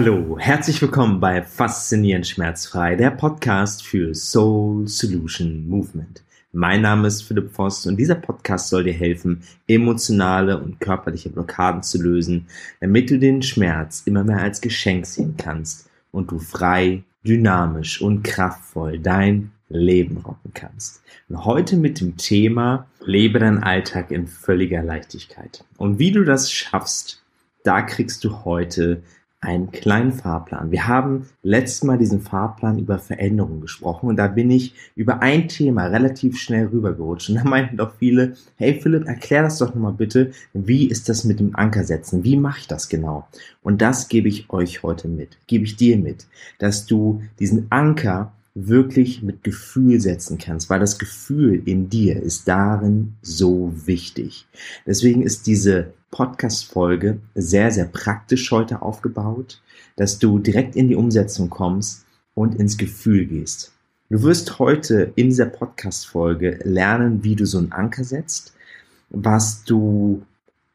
Hallo, herzlich willkommen bei Faszinierend Schmerzfrei, der Podcast für Soul Solution Movement. Mein Name ist Philipp Voss und dieser Podcast soll dir helfen, emotionale und körperliche Blockaden zu lösen, damit du den Schmerz immer mehr als Geschenk sehen kannst und du frei, dynamisch und kraftvoll dein Leben rocken kannst. Und heute mit dem Thema Lebe deinen Alltag in völliger Leichtigkeit. Und wie du das schaffst, da kriegst du heute einen kleinen Fahrplan. Wir haben letztes Mal diesen Fahrplan über Veränderungen gesprochen und da bin ich über ein Thema relativ schnell rübergerutscht. Und da meinten doch viele, hey Philipp, erklär das doch nochmal bitte, wie ist das mit dem Ankersetzen? Wie mache ich das genau? Und das gebe ich euch heute mit, gebe ich dir mit, dass du diesen Anker wirklich mit Gefühl setzen kannst, weil das Gefühl in dir ist darin so wichtig. Deswegen ist diese Podcast-Folge sehr, sehr praktisch heute aufgebaut, dass du direkt in die Umsetzung kommst und ins Gefühl gehst. Du wirst heute in dieser Podcast-Folge lernen, wie du so einen Anker setzt, was du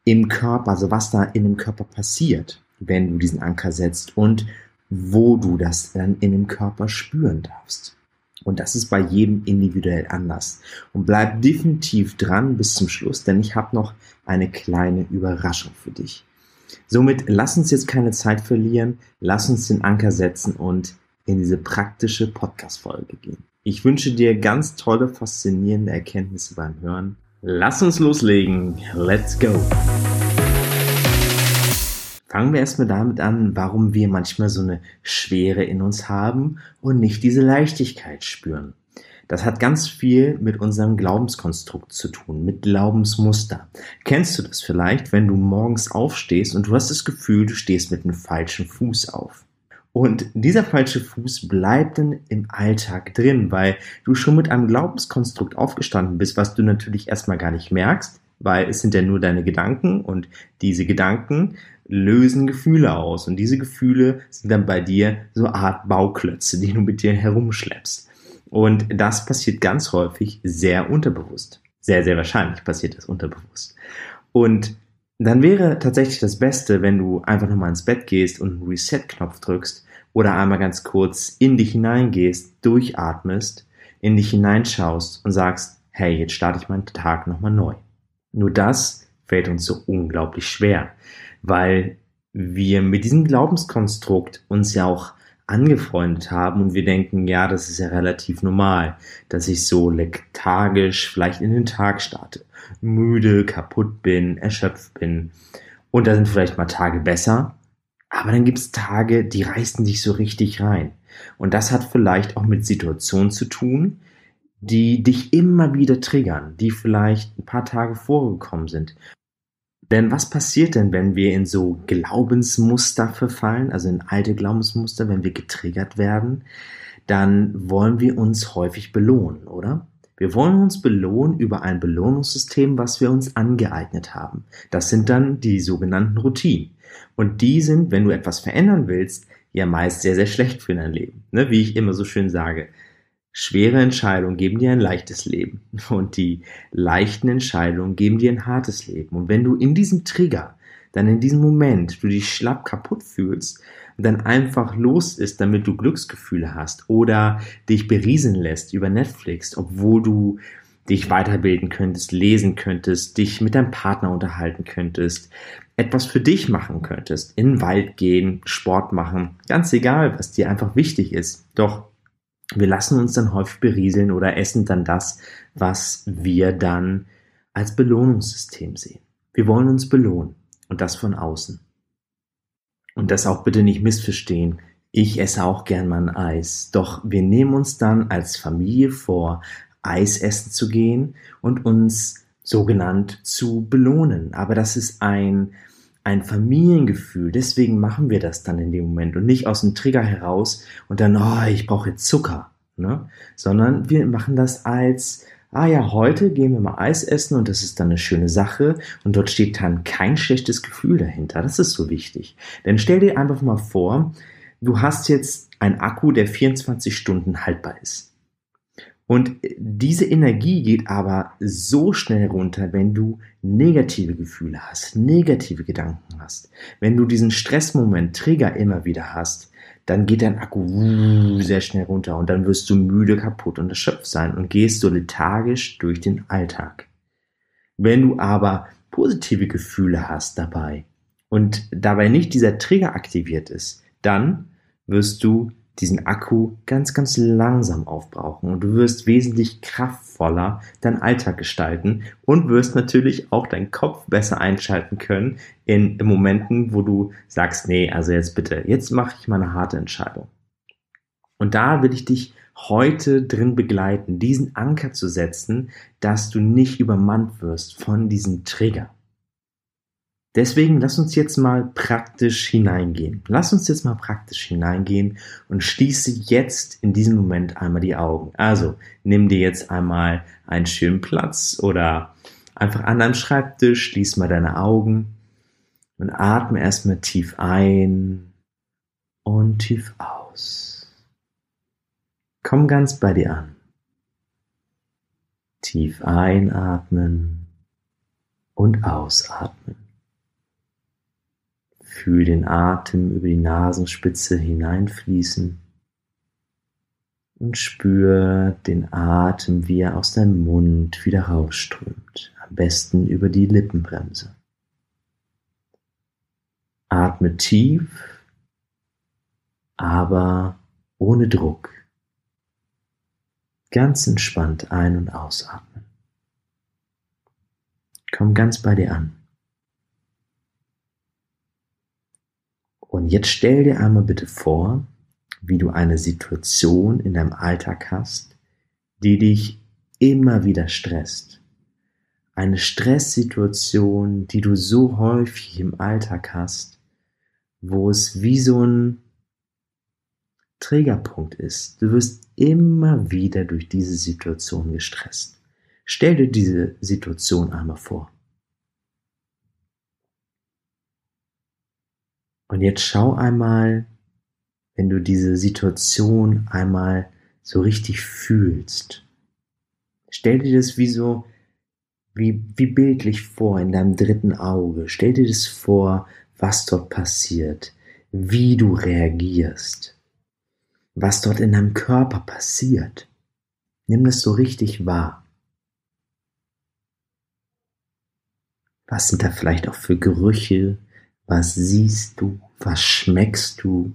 im Körper, also was da in dem Körper passiert, wenn du diesen Anker setzt und wo du das dann in dem Körper spüren darfst. Und das ist bei jedem individuell anders. Und bleib definitiv dran bis zum Schluss, denn ich habe noch eine kleine Überraschung für dich. Somit lass uns jetzt keine Zeit verlieren, lass uns den Anker setzen und in diese praktische Podcast-Folge gehen. Ich wünsche dir ganz tolle, faszinierende Erkenntnisse beim Hören. Lass uns loslegen. Let's go. Fangen wir erstmal damit an, warum wir manchmal so eine Schwere in uns haben und nicht diese Leichtigkeit spüren. Das hat ganz viel mit unserem Glaubenskonstrukt zu tun, mit Glaubensmuster. Kennst du das vielleicht, wenn du morgens aufstehst und du hast das Gefühl, du stehst mit einem falschen Fuß auf? Und dieser falsche Fuß bleibt dann im Alltag drin, weil du schon mit einem Glaubenskonstrukt aufgestanden bist, was du natürlich erstmal gar nicht merkst, weil es sind ja nur deine Gedanken und diese Gedanken lösen Gefühle aus. Und diese Gefühle sind dann bei dir so Art Bauklötze, die du mit dir herumschleppst. Und das passiert ganz häufig sehr unterbewusst. Sehr, sehr wahrscheinlich passiert das unterbewusst. Und dann wäre tatsächlich das Beste, wenn du einfach nochmal ins Bett gehst und einen Reset-Knopf drückst oder einmal ganz kurz in dich hineingehst, durchatmest, in dich hineinschaust und sagst, hey, jetzt starte ich meinen Tag nochmal neu. Nur das fällt uns so unglaublich schwer weil wir mit diesem Glaubenskonstrukt uns ja auch angefreundet haben und wir denken, ja, das ist ja relativ normal, dass ich so lethargisch vielleicht in den Tag starte, müde, kaputt bin, erschöpft bin. Und da sind vielleicht mal Tage besser, aber dann gibt es Tage, die reißen dich so richtig rein. Und das hat vielleicht auch mit Situationen zu tun, die dich immer wieder triggern, die vielleicht ein paar Tage vorgekommen sind denn was passiert denn, wenn wir in so Glaubensmuster verfallen, also in alte Glaubensmuster, wenn wir getriggert werden? Dann wollen wir uns häufig belohnen, oder? Wir wollen uns belohnen über ein Belohnungssystem, was wir uns angeeignet haben. Das sind dann die sogenannten Routinen. Und die sind, wenn du etwas verändern willst, ja meist sehr, sehr schlecht für dein Leben. Ne? Wie ich immer so schön sage, Schwere Entscheidungen geben dir ein leichtes Leben und die leichten Entscheidungen geben dir ein hartes Leben. Und wenn du in diesem Trigger, dann in diesem Moment, du dich schlapp kaputt fühlst und dann einfach los ist, damit du Glücksgefühle hast oder dich berieseln lässt über Netflix, obwohl du dich weiterbilden könntest, lesen könntest, dich mit deinem Partner unterhalten könntest, etwas für dich machen könntest, in den Wald gehen, Sport machen, ganz egal, was dir einfach wichtig ist. Doch wir lassen uns dann häufig berieseln oder essen dann das, was wir dann als Belohnungssystem sehen. Wir wollen uns belohnen und das von außen. Und das auch bitte nicht missverstehen. Ich esse auch gern mal ein Eis. Doch wir nehmen uns dann als Familie vor, Eis essen zu gehen und uns sogenannt zu belohnen. Aber das ist ein ein Familiengefühl. Deswegen machen wir das dann in dem Moment und nicht aus dem Trigger heraus und dann, oh, ich brauche jetzt Zucker, ne? Sondern wir machen das als, ah ja, heute gehen wir mal Eis essen und das ist dann eine schöne Sache und dort steht dann kein schlechtes Gefühl dahinter. Das ist so wichtig. Denn stell dir einfach mal vor, du hast jetzt einen Akku, der 24 Stunden haltbar ist. Und diese Energie geht aber so schnell runter, wenn du negative Gefühle hast, negative Gedanken hast. Wenn du diesen Stressmoment, Trigger immer wieder hast, dann geht dein Akku sehr schnell runter und dann wirst du müde, kaputt und erschöpft sein und gehst so lethargisch durch den Alltag. Wenn du aber positive Gefühle hast dabei und dabei nicht dieser Trigger aktiviert ist, dann wirst du diesen Akku ganz, ganz langsam aufbrauchen und du wirst wesentlich kraftvoller deinen Alltag gestalten und wirst natürlich auch deinen Kopf besser einschalten können in, in Momenten, wo du sagst, nee, also jetzt bitte, jetzt mache ich mal eine harte Entscheidung. Und da will ich dich heute drin begleiten, diesen Anker zu setzen, dass du nicht übermannt wirst von diesem Trigger. Deswegen lass uns jetzt mal praktisch hineingehen. Lass uns jetzt mal praktisch hineingehen und schließe jetzt in diesem Moment einmal die Augen. Also nimm dir jetzt einmal einen schönen Platz oder einfach an deinem Schreibtisch, schließ mal deine Augen und atme erstmal tief ein und tief aus. Komm ganz bei dir an. Tief einatmen und ausatmen. Fühl den Atem über die Nasenspitze hineinfließen und spür den Atem, wie er aus deinem Mund wieder rausströmt, am besten über die Lippenbremse. Atme tief, aber ohne Druck. Ganz entspannt ein- und ausatmen. Komm ganz bei dir an. Und jetzt stell dir einmal bitte vor, wie du eine Situation in deinem Alltag hast, die dich immer wieder stresst. Eine Stresssituation, die du so häufig im Alltag hast, wo es wie so ein Trägerpunkt ist. Du wirst immer wieder durch diese Situation gestresst. Stell dir diese Situation einmal vor. Und jetzt schau einmal, wenn du diese Situation einmal so richtig fühlst. Stell dir das wie so, wie, wie bildlich vor in deinem dritten Auge. Stell dir das vor, was dort passiert, wie du reagierst, was dort in deinem Körper passiert. Nimm das so richtig wahr. Was sind da vielleicht auch für Gerüche, was siehst du? Was schmeckst du?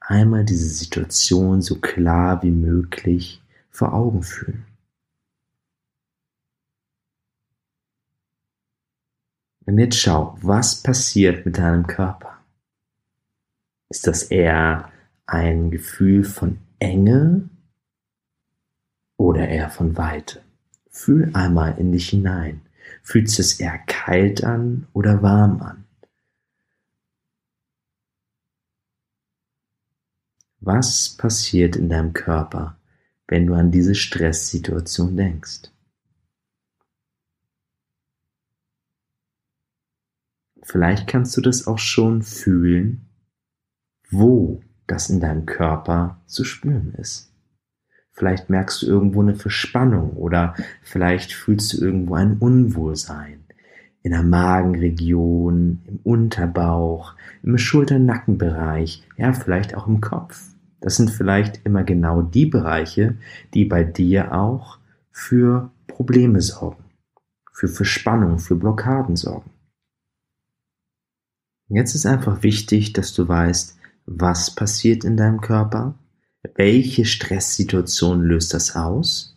Einmal diese Situation so klar wie möglich vor Augen fühlen. Und jetzt schau, was passiert mit deinem Körper? Ist das eher ein Gefühl von Enge oder eher von Weite? Fühl einmal in dich hinein. Fühlt sich es eher kalt an oder warm an? Was passiert in deinem Körper, wenn du an diese Stresssituation denkst? Vielleicht kannst du das auch schon fühlen, wo das in deinem Körper zu spüren ist. Vielleicht merkst du irgendwo eine Verspannung oder vielleicht fühlst du irgendwo ein Unwohlsein in der Magenregion, im Unterbauch, im Schulter-Nackenbereich, ja, vielleicht auch im Kopf. Das sind vielleicht immer genau die Bereiche, die bei dir auch für Probleme sorgen, für Verspannung, für Blockaden sorgen. Jetzt ist einfach wichtig, dass du weißt, was passiert in deinem Körper, welche Stresssituation löst das aus,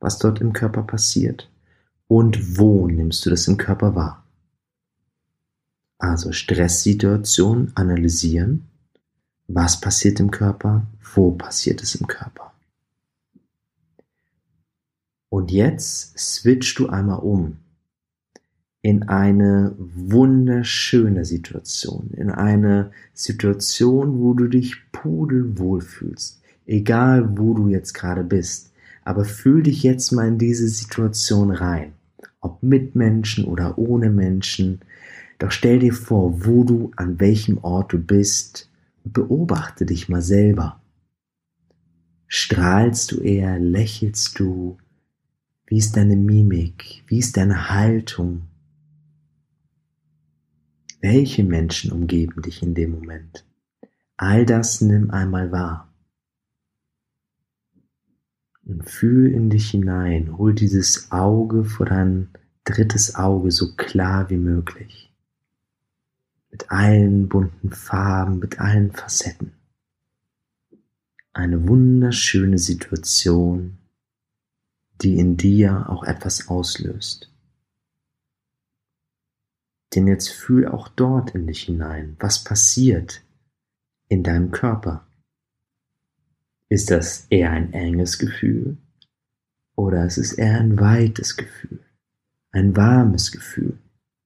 was dort im Körper passiert? Und wo nimmst du das im Körper wahr? Also Stresssituation analysieren. Was passiert im Körper? Wo passiert es im Körper? Und jetzt switchst du einmal um in eine wunderschöne Situation, in eine Situation, wo du dich pudelwohl fühlst, egal wo du jetzt gerade bist. Aber fühl dich jetzt mal in diese Situation rein. Ob mit Menschen oder ohne Menschen. Doch stell dir vor, wo du, an welchem Ort du bist. Beobachte dich mal selber. Strahlst du eher, lächelst du? Wie ist deine Mimik? Wie ist deine Haltung? Welche Menschen umgeben dich in dem Moment? All das nimm einmal wahr. Und fühl in dich hinein, hol dieses Auge vor dein drittes Auge so klar wie möglich. Mit allen bunten Farben, mit allen Facetten. Eine wunderschöne Situation, die in dir auch etwas auslöst. Denn jetzt fühl auch dort in dich hinein, was passiert in deinem Körper. Ist das eher ein enges Gefühl oder ist es eher ein weites Gefühl, ein warmes Gefühl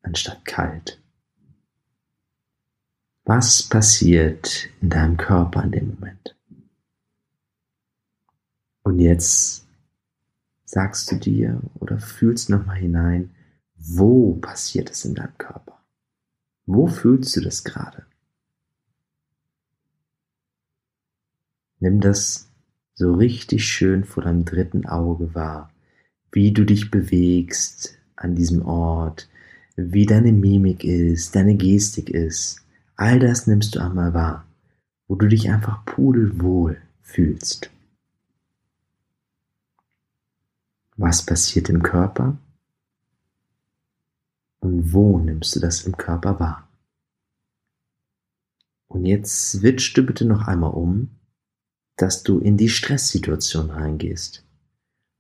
anstatt kalt? Was passiert in deinem Körper in dem Moment? Und jetzt sagst du dir oder fühlst nochmal hinein, wo passiert es in deinem Körper? Wo fühlst du das gerade? Nimm das so richtig schön vor deinem dritten Auge wahr, wie du dich bewegst an diesem Ort, wie deine Mimik ist, deine Gestik ist. All das nimmst du einmal wahr, wo du dich einfach pudelwohl fühlst. Was passiert im Körper? Und wo nimmst du das im Körper wahr? Und jetzt switch du bitte noch einmal um dass du in die Stresssituation reingehst.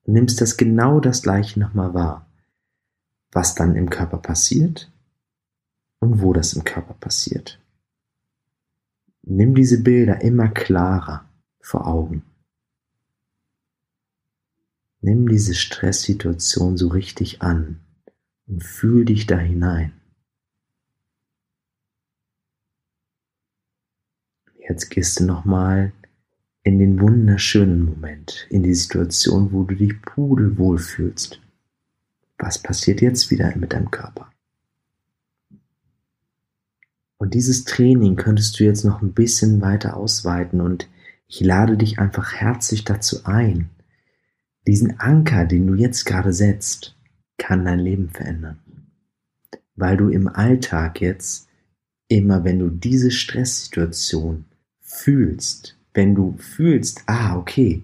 Du nimmst das genau das gleiche nochmal wahr, was dann im Körper passiert und wo das im Körper passiert. Nimm diese Bilder immer klarer vor Augen. Nimm diese Stresssituation so richtig an und fühl dich da hinein. Jetzt gehst du nochmal in den wunderschönen Moment, in die Situation, wo du dich pudelwohl fühlst. Was passiert jetzt wieder mit deinem Körper? Und dieses Training könntest du jetzt noch ein bisschen weiter ausweiten und ich lade dich einfach herzlich dazu ein. Diesen Anker, den du jetzt gerade setzt, kann dein Leben verändern. Weil du im Alltag jetzt immer, wenn du diese Stresssituation fühlst, wenn du fühlst, ah, okay,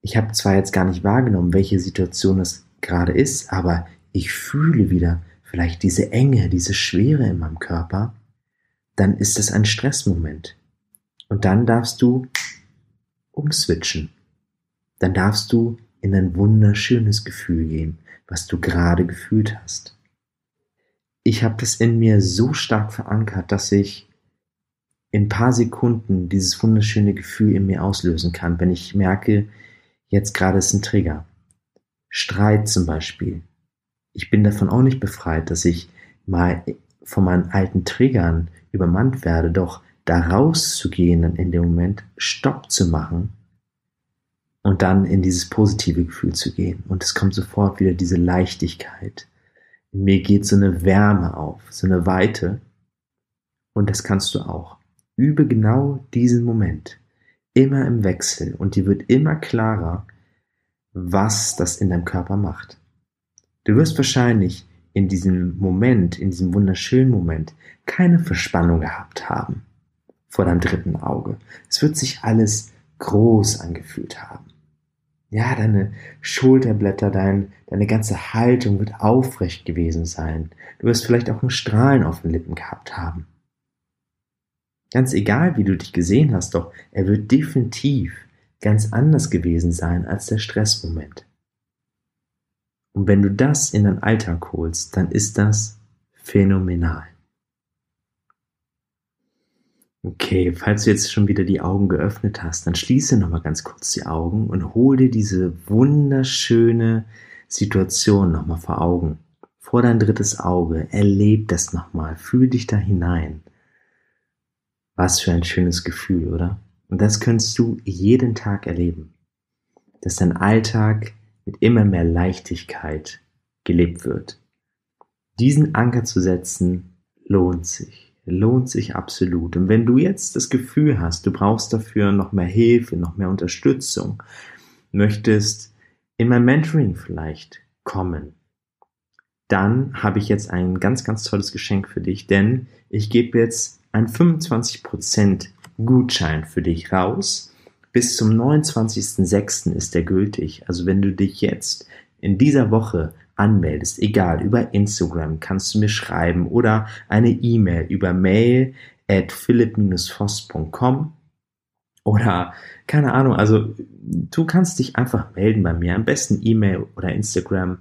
ich habe zwar jetzt gar nicht wahrgenommen, welche Situation es gerade ist, aber ich fühle wieder vielleicht diese Enge, diese Schwere in meinem Körper, dann ist es ein Stressmoment. Und dann darfst du umswitchen. Dann darfst du in ein wunderschönes Gefühl gehen, was du gerade gefühlt hast. Ich habe das in mir so stark verankert, dass ich in paar Sekunden dieses wunderschöne Gefühl in mir auslösen kann, wenn ich merke, jetzt gerade ist ein Trigger. Streit zum Beispiel. Ich bin davon auch nicht befreit, dass ich mal von meinen alten Triggern übermannt werde, doch da rauszugehen und in dem Moment Stopp zu machen und dann in dieses positive Gefühl zu gehen. Und es kommt sofort wieder diese Leichtigkeit. In mir geht so eine Wärme auf, so eine Weite. Und das kannst du auch. Übe genau diesen Moment. Immer im Wechsel und dir wird immer klarer, was das in deinem Körper macht. Du wirst wahrscheinlich in diesem Moment, in diesem wunderschönen Moment, keine Verspannung gehabt haben vor deinem dritten Auge. Es wird sich alles groß angefühlt haben. Ja, deine Schulterblätter, dein, deine ganze Haltung wird aufrecht gewesen sein. Du wirst vielleicht auch ein Strahlen auf den Lippen gehabt haben. Ganz egal, wie du dich gesehen hast, doch er wird definitiv ganz anders gewesen sein als der Stressmoment. Und wenn du das in deinen Alltag holst, dann ist das phänomenal. Okay, falls du jetzt schon wieder die Augen geöffnet hast, dann schließe nochmal ganz kurz die Augen und hol dir diese wunderschöne Situation nochmal vor Augen. Vor dein drittes Auge. Erleb das nochmal. Fühl dich da hinein. Was für ein schönes Gefühl, oder? Und das könntest du jeden Tag erleben, dass dein Alltag mit immer mehr Leichtigkeit gelebt wird. Diesen Anker zu setzen lohnt sich. lohnt sich absolut. Und wenn du jetzt das Gefühl hast, du brauchst dafür noch mehr Hilfe, noch mehr Unterstützung, möchtest in mein Mentoring vielleicht kommen, dann habe ich jetzt ein ganz, ganz tolles Geschenk für dich, denn ich gebe jetzt einen 25% Gutschein für dich raus. Bis zum 29.06. ist der gültig. Also wenn du dich jetzt in dieser Woche anmeldest, egal, über Instagram kannst du mir schreiben oder eine E-Mail über mail at philipp-voss.com oder keine Ahnung, also du kannst dich einfach melden bei mir, am besten E-Mail oder Instagram.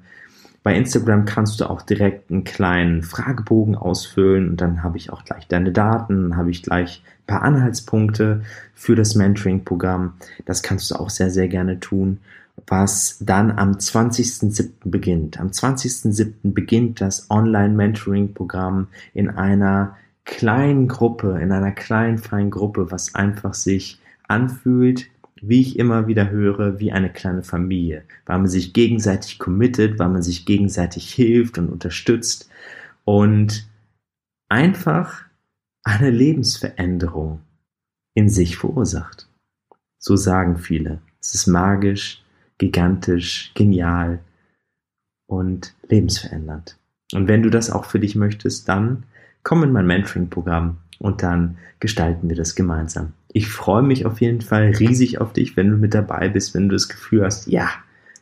Bei Instagram kannst du auch direkt einen kleinen Fragebogen ausfüllen und dann habe ich auch gleich deine Daten, habe ich gleich ein paar Anhaltspunkte für das Mentoring-Programm. Das kannst du auch sehr, sehr gerne tun was dann am 20.07. beginnt. Am 20.07. beginnt das Online-Mentoring-Programm in einer kleinen Gruppe, in einer kleinen, feinen Gruppe, was einfach sich anfühlt, wie ich immer wieder höre, wie eine kleine Familie, weil man sich gegenseitig committet, weil man sich gegenseitig hilft und unterstützt und einfach eine Lebensveränderung in sich verursacht. So sagen viele. Es ist magisch, gigantisch, genial und lebensverändernd. Und wenn du das auch für dich möchtest, dann komm in mein Mentoring-Programm und dann gestalten wir das gemeinsam. Ich freue mich auf jeden Fall riesig auf dich, wenn du mit dabei bist, wenn du das Gefühl hast, ja,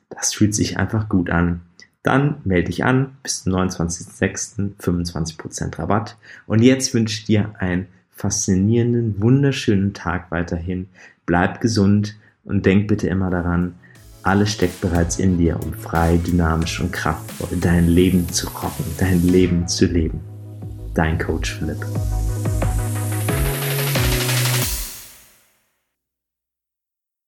das fühlt sich einfach gut an. Dann melde dich an, bis zum 29.06. 25% Rabatt. Und jetzt wünsche ich dir einen faszinierenden, wunderschönen Tag weiterhin. Bleib gesund und denk bitte immer daran, alles steckt bereits in dir, um frei, dynamisch und kraftvoll dein Leben zu rocken, dein Leben zu leben. Dein Coach Philipp.